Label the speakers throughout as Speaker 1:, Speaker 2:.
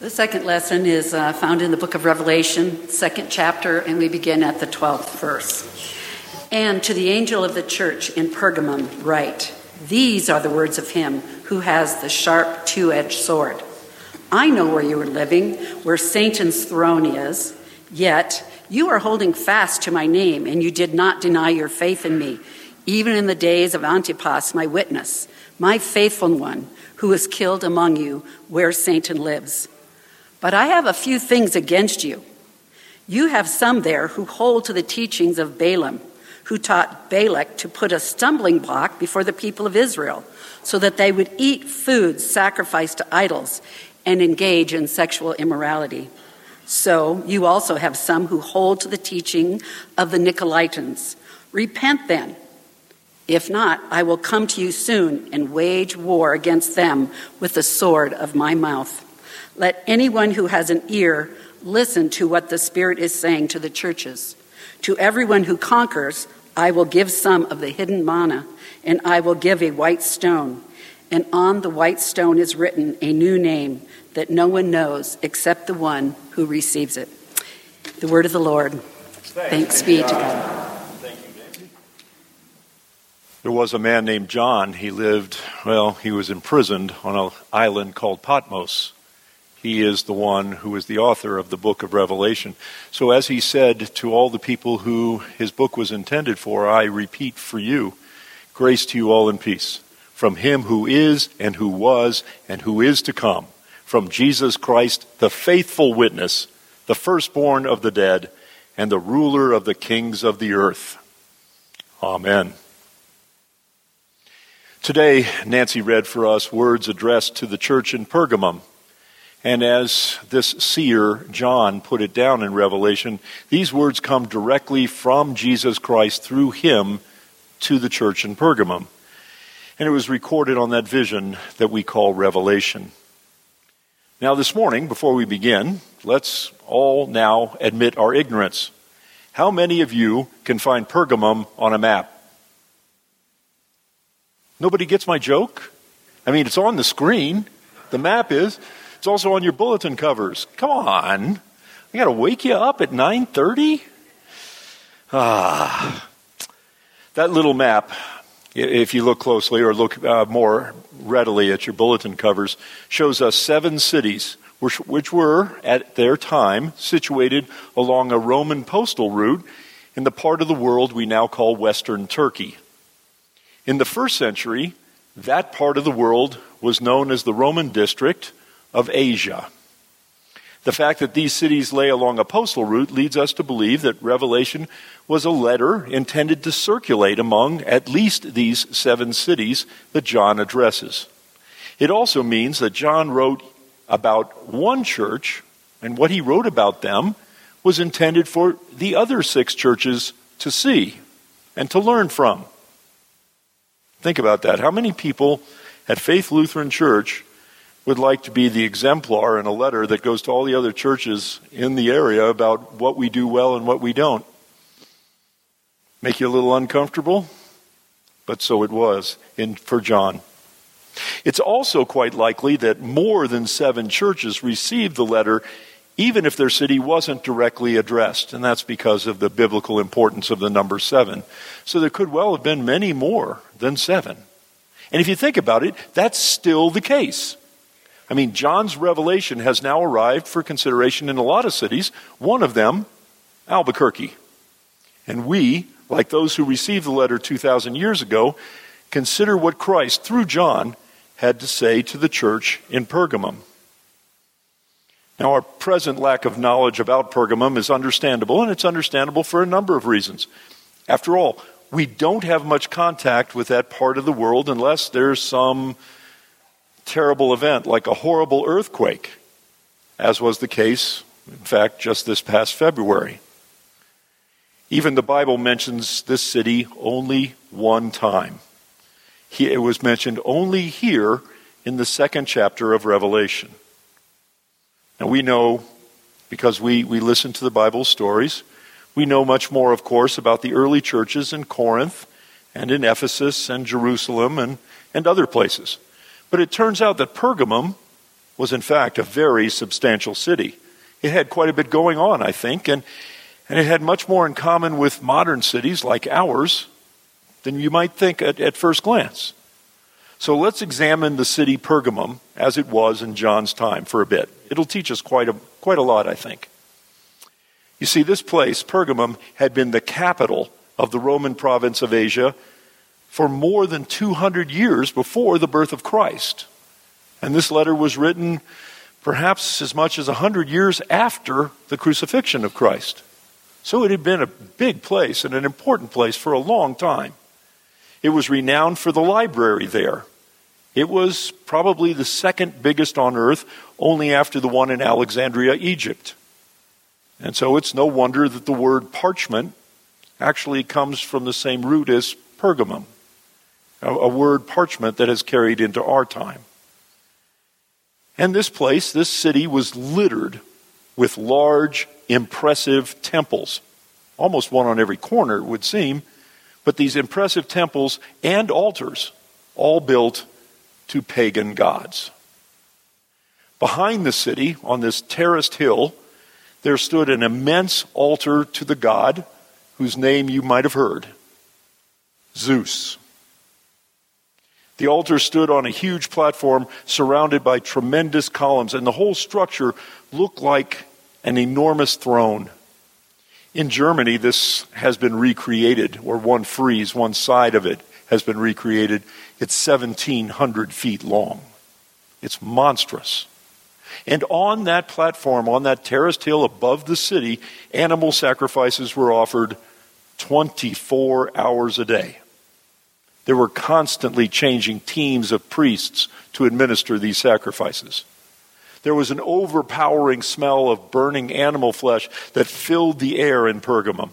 Speaker 1: The second lesson is uh, found in the book of Revelation, second chapter, and we begin at the 12th verse. And to the angel of the church in Pergamum, write These are the words of him who has the sharp two edged sword. I know where you are living, where Satan's throne is, yet you are holding fast to my name, and you did not deny your faith in me, even in the days of Antipas, my witness, my faithful one, who was killed among you, where Satan lives. But I have a few things against you. You have some there who hold to the teachings of Balaam, who taught Balak to put a stumbling block before the people of Israel, so that they would eat food sacrificed to idols and engage in sexual immorality. So you also have some who hold to the teaching of the Nicolaitans. Repent then. If not, I will come to you soon and wage war against them with the sword of my mouth. Let anyone who has an ear listen to what the Spirit is saying to the churches. To everyone who conquers, I will give some of the hidden manna, and I will give a white stone. And on the white stone is written a new name that no one knows except the one who receives it. The word of the Lord. Thanks, Thanks be to God.
Speaker 2: Thank you, there was a man named John. He lived, well, he was imprisoned on an island called Patmos. He is the one who is the author of the book of Revelation. So, as he said to all the people who his book was intended for, I repeat for you, grace to you all in peace. From him who is, and who was, and who is to come from Jesus Christ, the faithful witness, the firstborn of the dead, and the ruler of the kings of the earth. Amen. Today, Nancy read for us words addressed to the church in Pergamum. And as this seer, John, put it down in Revelation, these words come directly from Jesus Christ through him to the church in Pergamum. And it was recorded on that vision that we call Revelation. Now, this morning, before we begin, let's all now admit our ignorance. How many of you can find Pergamum on a map? Nobody gets my joke? I mean, it's on the screen. The map is. It's also on your bulletin covers. Come on. I got to wake you up at 9:30? Ah. That little map if you look closely or look uh, more readily at your bulletin covers, shows us seven cities which, which were, at their time, situated along a Roman postal route in the part of the world we now call Western Turkey. In the first century, that part of the world was known as the Roman district of Asia. The fact that these cities lay along a postal route leads us to believe that Revelation was a letter intended to circulate among at least these seven cities that John addresses. It also means that John wrote about one church, and what he wrote about them was intended for the other six churches to see and to learn from. Think about that. How many people at Faith Lutheran Church would like to be the exemplar in a letter that goes to all the other churches in the area about what we do well and what we don't. Make you a little uncomfortable? But so it was in, for John. It's also quite likely that more than seven churches received the letter, even if their city wasn't directly addressed. And that's because of the biblical importance of the number seven. So there could well have been many more than seven. And if you think about it, that's still the case. I mean, John's revelation has now arrived for consideration in a lot of cities, one of them, Albuquerque. And we, like those who received the letter 2,000 years ago, consider what Christ, through John, had to say to the church in Pergamum. Now, our present lack of knowledge about Pergamum is understandable, and it's understandable for a number of reasons. After all, we don't have much contact with that part of the world unless there's some terrible event like a horrible earthquake, as was the case, in fact, just this past February. Even the Bible mentions this city only one time. It was mentioned only here in the second chapter of Revelation. Now we know, because we, we listen to the Bible stories, we know much more, of course, about the early churches in Corinth and in Ephesus and Jerusalem and, and other places. But it turns out that Pergamum was, in fact, a very substantial city. It had quite a bit going on, I think, and, and it had much more in common with modern cities like ours than you might think at, at first glance. So let's examine the city Pergamum as it was in John's time for a bit. It'll teach us quite a, quite a lot, I think. You see, this place, Pergamum, had been the capital of the Roman province of Asia for more than 200 years before the birth of Christ. And this letter was written perhaps as much as 100 years after the crucifixion of Christ. So it had been a big place and an important place for a long time. It was renowned for the library there. It was probably the second biggest on earth, only after the one in Alexandria, Egypt. And so it's no wonder that the word parchment actually comes from the same root as pergamum, a, word parchment that has carried into our time. And this place, this city, was littered with large, impressive temples, almost one on every corner, it would seem, but these impressive temples and altars, all built to pagan gods. Behind the city, on this terraced hill, there stood an immense altar to the god whose name you might have heard Zeus. The altar stood on a huge platform surrounded by tremendous columns, and the whole structure looked like an enormous throne. In Germany, this has been recreated, or one frieze, one side of it has been recreated. It's 1,700 feet long. It's monstrous. And on that platform, on that terraced hill above the city, animal sacrifices were offered 24 hours a day. There were constantly changing teams of priests to administer these sacrifices. There was an overpowering smell of burning animal flesh that filled the air in Pergamum.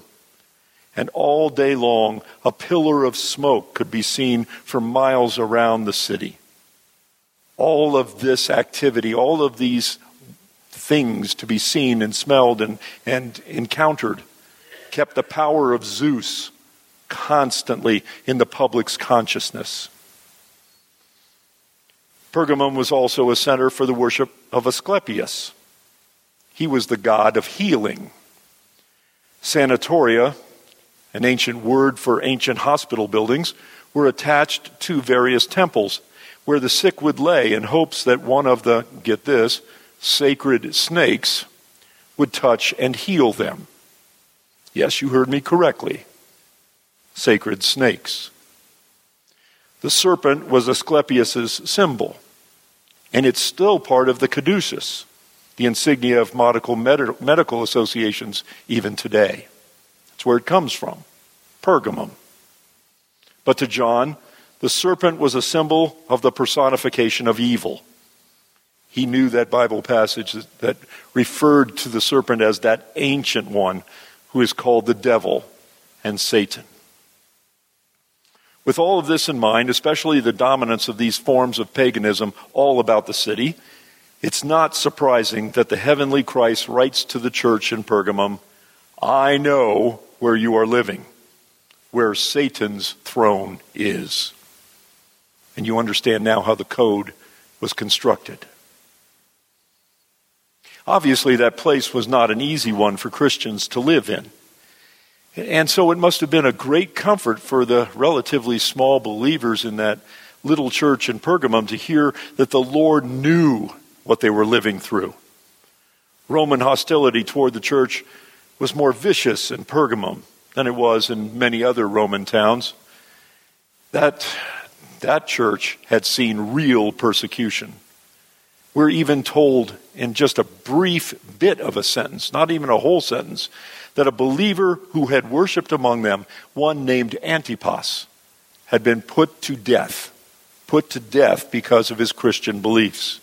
Speaker 2: And all day long, a pillar of smoke could be seen for miles around the city. All of this activity, all of these things to be seen and smelled and, and encountered, kept the power of Zeus constantly in the public's consciousness. Pergamum was also a center for the worship of Asclepius. He was the god of healing. Sanatoria, an ancient word for ancient hospital buildings, were attached to various temples where the sick would lay in hopes that one of the, get this, sacred snakes would touch and heal them. Yes, you heard me correctly sacred snakes. The serpent was Asclepius's symbol, and it's still part of the caduceus, the insignia of medical, medical associations even today. That's where it comes from, Pergamum. But to John, the serpent was a symbol of the personification of evil. He knew that Bible passage that referred to the serpent as that ancient one who is called the devil and Satan. With all of this in mind, especially the dominance of these forms of paganism all about the city, it's not surprising that the heavenly Christ writes to the church in Pergamum, I know where you are living, where Satan's throne is. And you understand now how the code was constructed. Obviously, that place was not an easy one for Christians to live in. And so it must have been a great comfort for the relatively small believers in that little church in Pergamum to hear that the Lord knew what they were living through. Roman hostility toward the church was more vicious in Pergamum than it was in many other Roman towns. That, that church had seen real persecution. We're even told in just a brief bit of a sentence, not even a whole sentence, that a believer who had worshiped among them, one named Antipas, had been put to death, put to death because of his Christian beliefs.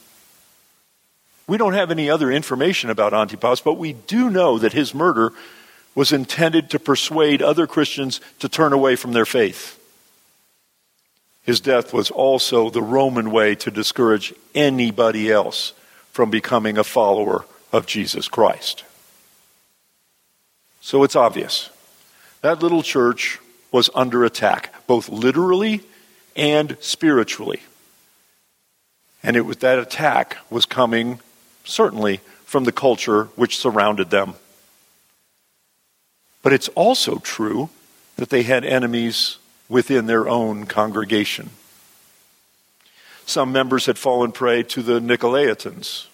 Speaker 2: We don't have any other information about Antipas, but we do know that his murder was intended to persuade other Christians to turn away from their faith. His death was also the Roman way to discourage anybody else from becoming a follower of Jesus Christ. So it's obvious. That little church was under attack, both literally and spiritually. And it was, that attack was coming certainly from the culture which surrounded them. But it's also true that they had enemies within their own congregation. Some members had fallen prey to the Nicolaitans.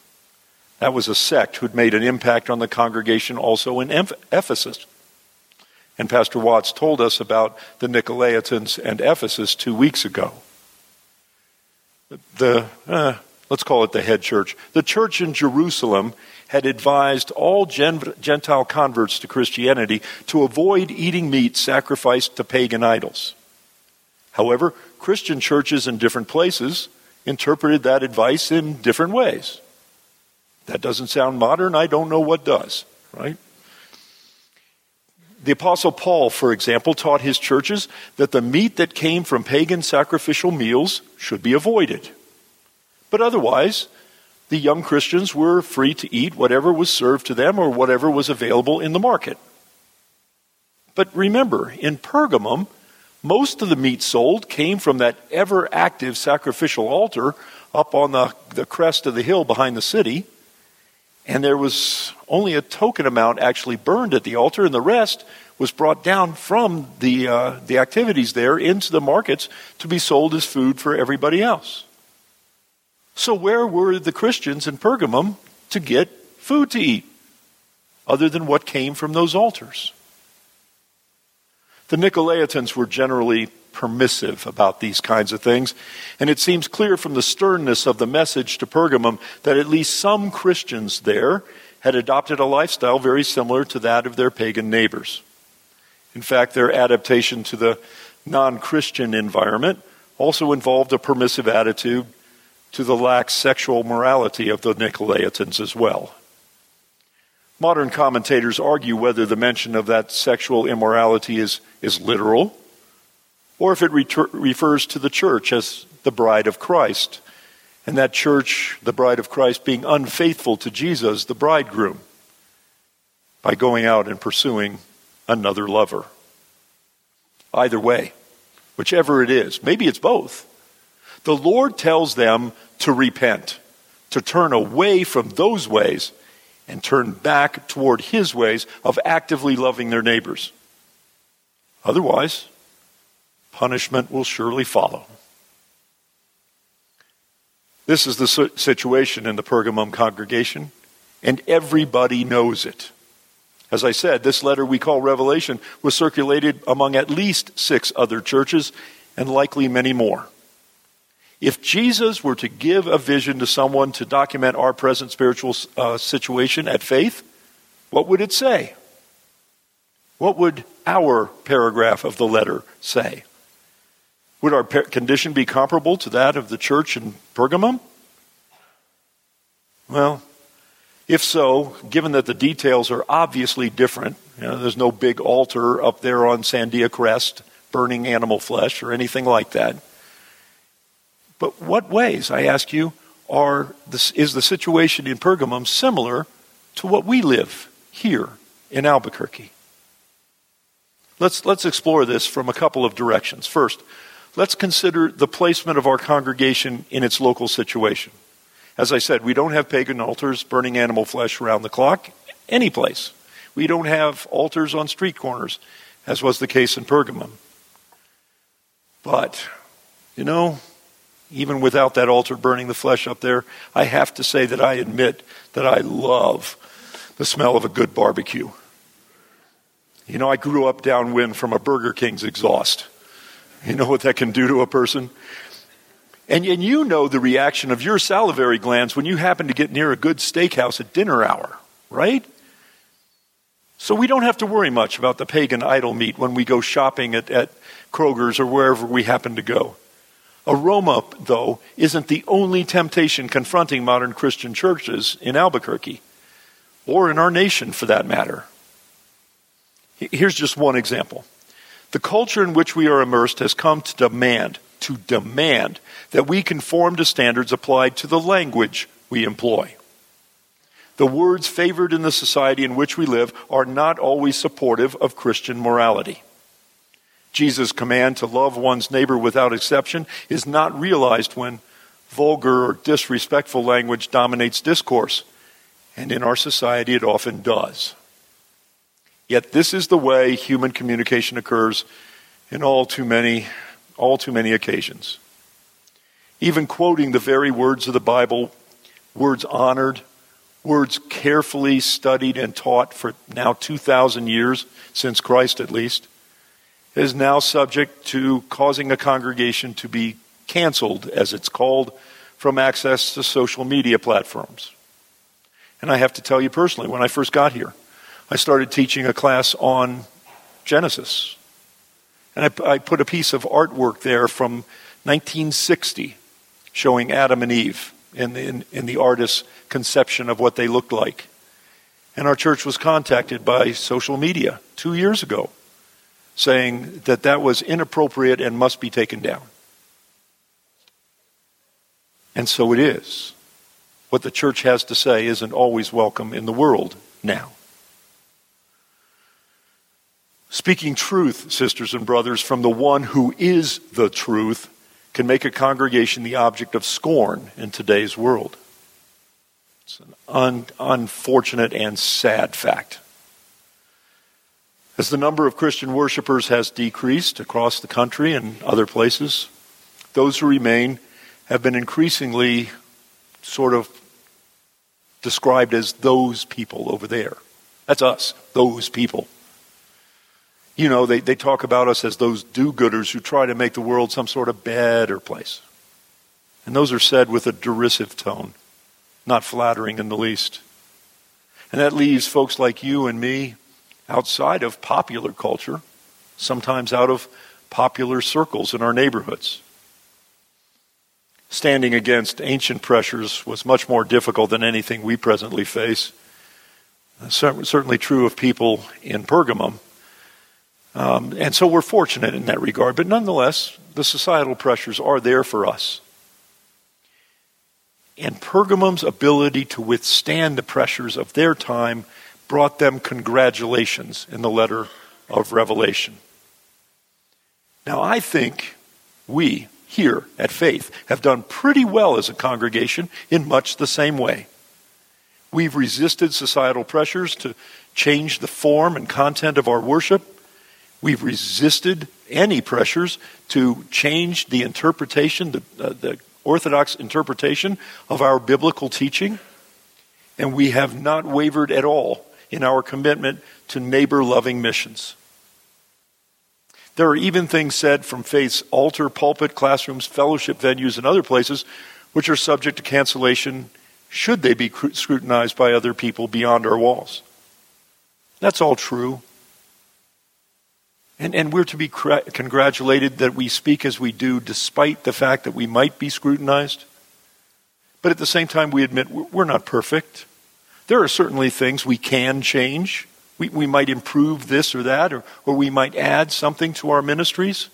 Speaker 2: That was a sect who'd made an impact on the congregation also in Ephesus. And Pastor Watts told us about the Nicolaitans and Ephesus two weeks ago. The, uh, let's call it the head church. The church in Jerusalem had advised all Gentile converts to Christianity to avoid eating meat sacrificed to pagan idols. However, Christian churches in different places interpreted that advice in different ways. That doesn't sound modern. I don't know what does, right? The Apostle Paul, for example, taught his churches that the meat that came from pagan sacrificial meals should be avoided. But otherwise, the young Christians were free to eat whatever was served to them or whatever was available in the market. But remember, in Pergamum, most of the meat sold came from that ever active sacrificial altar up on the, the crest of the hill behind the city. And there was only a token amount actually burned at the altar, and the rest was brought down from the, uh, the activities there into the markets to be sold as food for everybody else. So, where were the Christians in Pergamum to get food to eat other than what came from those altars? The Nicolaitans were generally permissive about these kinds of things, and it seems clear from the sternness of the message to Pergamum that at least some Christians there had adopted a lifestyle very similar to that of their pagan neighbors. In fact, their adaptation to the non Christian environment also involved a permissive attitude to the lax sexual morality of the Nicolaitans as well. Modern commentators argue whether the mention of that sexual immorality is, is literal or if it retur- refers to the church as the bride of Christ, and that church, the bride of Christ, being unfaithful to Jesus, the bridegroom, by going out and pursuing another lover. Either way, whichever it is, maybe it's both. The Lord tells them to repent, to turn away from those ways and turn back toward His ways of actively loving their neighbors. Otherwise, punishment will surely follow. This is the situation in the Pergamum congregation, and everybody knows it. As I said, this letter we call Revelation was circulated among at least six other churches and likely many more. If Jesus were to give a vision to someone to document our present spiritual uh, situation at faith, what would it say? What would our paragraph of the letter say? Would our condition be comparable to that of the church in Pergamum? Well, if so, given that the details are obviously different, you know, there's no big altar up there on Sandia Crest burning animal flesh or anything like that. But what ways, I ask you, are this, is the situation in Pergamum similar to what we live here in Albuquerque? Let's, let's explore this from a couple of directions. First, let's consider the placement of our congregation in its local situation. As I said, we don't have pagan altars burning animal flesh around the clock, any place. We don't have altars on street corners, as was the case in Pergamum. But, you know, even without that altar burning the flesh up there, I have to say that I admit that I love the smell of a good barbecue. You know, I grew up downwind from a Burger King's exhaust. You know what that can do to a person? And, and you know the reaction of your salivary glands when you happen to get near a good steakhouse at dinner hour, right? So we don't have to worry much about the pagan idol meat when we go shopping at, at Kroger's or wherever we happen to go. Aroma, though, isn't the only temptation confronting modern Christian churches in Albuquerque, or in our nation for that matter. Here's just one example. The culture in which we are immersed has come to demand, to demand, that we conform to standards applied to the language we employ. The words favored in the society in which we live are not always supportive of Christian morality. Jesus' command to love one's neighbor without exception is not realized when vulgar or disrespectful language dominates discourse, and in our society it often does. Yet this is the way human communication occurs in all too many all too many occasions. Even quoting the very words of the Bible, words honored, words carefully studied and taught for now 2,000 years, since Christ at least, is now subject to causing a congregation to be canceled, as it's called, from access to social media platforms. And I have to tell you personally, when I first got here, I started teaching a class on Genesis. And I, I put a piece of artwork there from 1960 showing Adam and Eve in, in, in the artist's conception of what they looked like. And our church was contacted by social media two years ago saying that that was inappropriate and must be taken down. And so it is. What the church has to say isn't always welcome in the world now. Speaking truth, sisters and brothers, from the one who is the truth can make a congregation the object of scorn in today's world. It's an un- unfortunate and sad fact. As the number of Christian worshipers has decreased across the country and other places, those who remain have been increasingly sort of described as those people over there. That's us, those people you know, they, they talk about us as those do gooders who try to make the world some sort of better place. And those are said with a derisive tone, not flattering in the least. And that leaves folks like you and me outside of popular culture, sometimes out of popular circles in our neighborhoods. Standing against ancient pressures was much more difficult than anything we presently face. That's Certainly true of people in Pergamum um, and so we're fortunate in that regard. But nonetheless, the societal pressures are there for us. And Pergamum's ability to withstand the pressures of their time brought them congratulations in the letter of Revelation. Now, I think we here at Faith have done pretty well as a congregation in much the same way. We've resisted societal pressures to change the form and content of our worship. We've resisted any pressures to change the interpretation, the, uh, the orthodox interpretation of our biblical teaching. And we have not wavered at all in our commitment to neighbor loving missions. There are even things said from faith's altar, pulpit, classrooms, fellowship venues, and other places which are subject to cancellation should they be scrutinized by other people beyond our walls. That's all true. And, and we're to be congratulated that we speak as we do, despite the fact that we might be scrutinized. But at the same time, we admit we're not perfect. There are certainly things we can change. We, we might improve this or that, or, or we might add something to our ministries.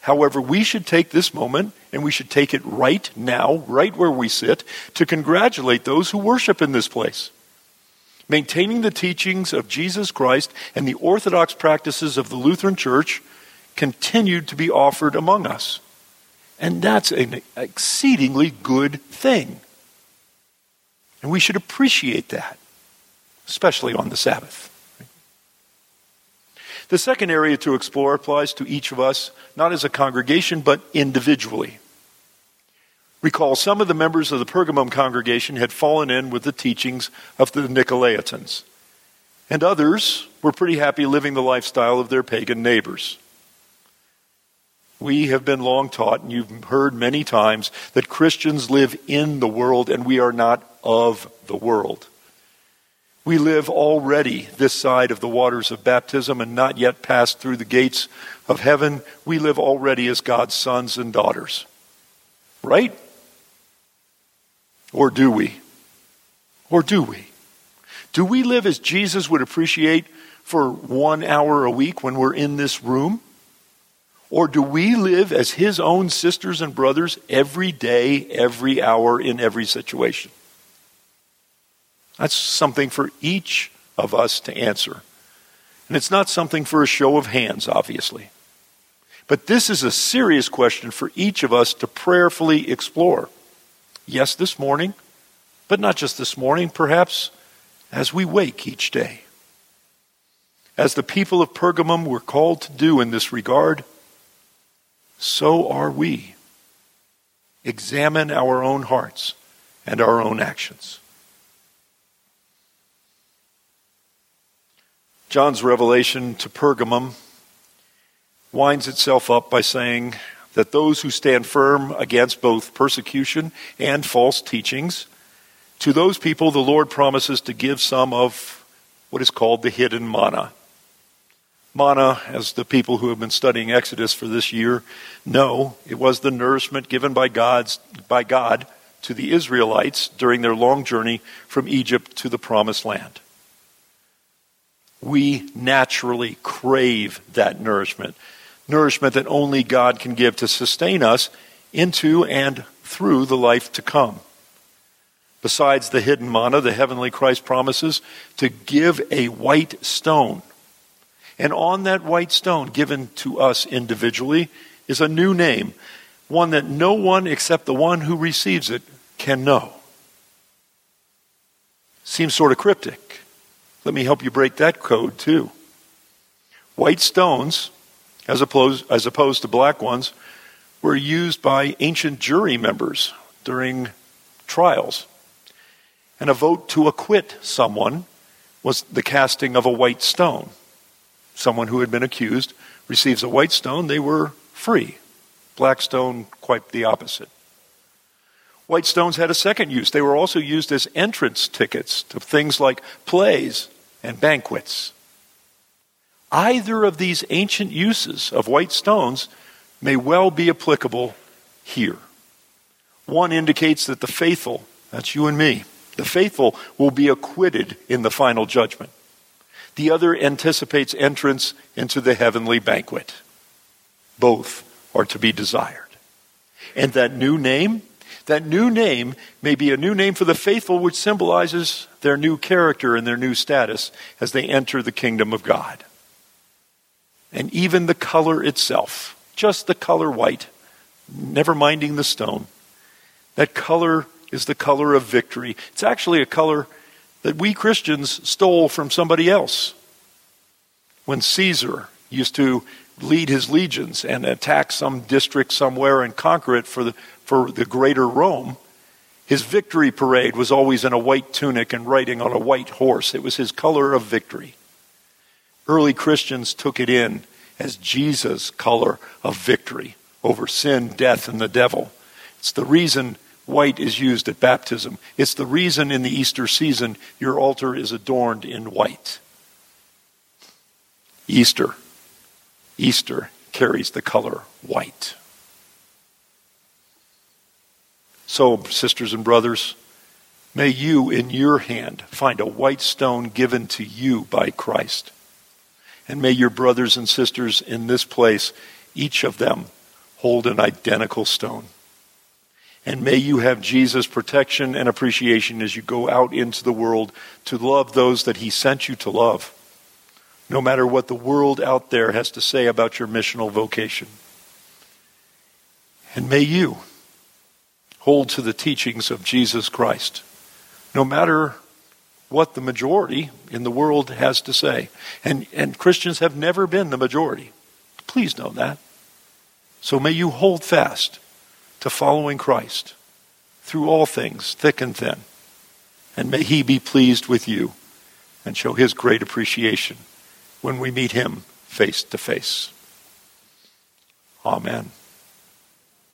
Speaker 2: However, we should take this moment, and we should take it right now, right where we sit, to congratulate those who worship in this place maintaining the teachings of Jesus Christ and the orthodox practices of the Lutheran Church continued to be offered among us. And that's an exceedingly good thing. And we should appreciate that, especially on the Sabbath. The second area to explore applies to each of us, not as a congregation, but individually. Recall, some of the members of the Pergamum congregation had fallen in with the teachings of the Nicolaitans, and others were pretty happy living the lifestyle of their pagan neighbors. We have been long taught, and you've heard many times, that Christians live in the world and we are not of the world. We live already this side of the waters of baptism and not yet passed through the gates of heaven. We live already as God's sons and daughters. Right? Or do we? Or do we? Do we live as Jesus would appreciate for one hour a week when we're in this room? Or do we live as his own sisters and brothers every day, every hour, in every situation? That's something for each of us to answer. And it's not something for a show of hands, obviously. But this is a serious question for each of us to prayerfully explore. Yes, this morning, but not just this morning, perhaps as we wake each day. As the people of Pergamum were called to do in this regard, so are we. Examine our own hearts and our own actions. John's revelation to Pergamum winds itself up by saying that those who stand firm against both persecution and false teachings, to those people the Lord promises to give some of what is called the hidden manna. Manna, as the people who have been studying Exodus for this year know, it was the nourishment given by, God's, by God to the Israelites during their long journey from Egypt to the promised land. We naturally crave that nourishment, nourishment that only God can give to sustain us into and through the life to come. Besides the hidden manna, the heavenly Christ promises to give a white stone and on that white stone given to us individually is a new name, one that no one except the one who receives it can know. Seems sort of cryptic. Let me help you break that code too. White stones, as opposed, as opposed to black ones, were used by ancient jury members during trials. And a vote to acquit someone was the casting of a white stone someone who had been accused receives a white stone, they were free. Black stone, quite the opposite. White stones had a second use. They were also used as entrance tickets to things like plays and banquets. Either of these ancient uses of white stones may well be applicable here. One indicates that the faithful, that's you and me, the faithful will be acquitted in the final judgment. The other anticipates entrance into the heavenly banquet. Both are to be desired. And that new name, that new name may be a new name for the faithful, which symbolizes their new character and their new status as they enter the kingdom of God. And even the color itself, just the color white, never minding the stone, that color is the color of victory. It's actually a color that we Christians stole from somebody else. When Caesar used to lead his legions and attack some district somewhere and conquer it for the, for the greater Rome, his victory parade was always in a white tunic and riding on a white horse. It was his color of victory. Early Christians took it in as Jesus' color of victory over sin, death, and the devil. It's the reason white is used at baptism. It's the reason in the Easter season your altar is adorned in white. Easter. Easter carries the color white. So, sisters and brothers, may you in your hand find a white stone given to you by Christ. And may your brothers and sisters in this place, each of them, hold an identical stone. And may you have Jesus' protection and appreciation as you go out into the world to love those that He sent you to love, no matter what the world out there has to say about your missional vocation. And may you hold to the teachings of Jesus Christ, no matter what the majority in the world has to say. And, and Christians have never been the majority. Please know that. So may you hold fast to following Christ through all things, thick and thin. And may he be pleased with you and show his great appreciation when we meet him face to face. Amen.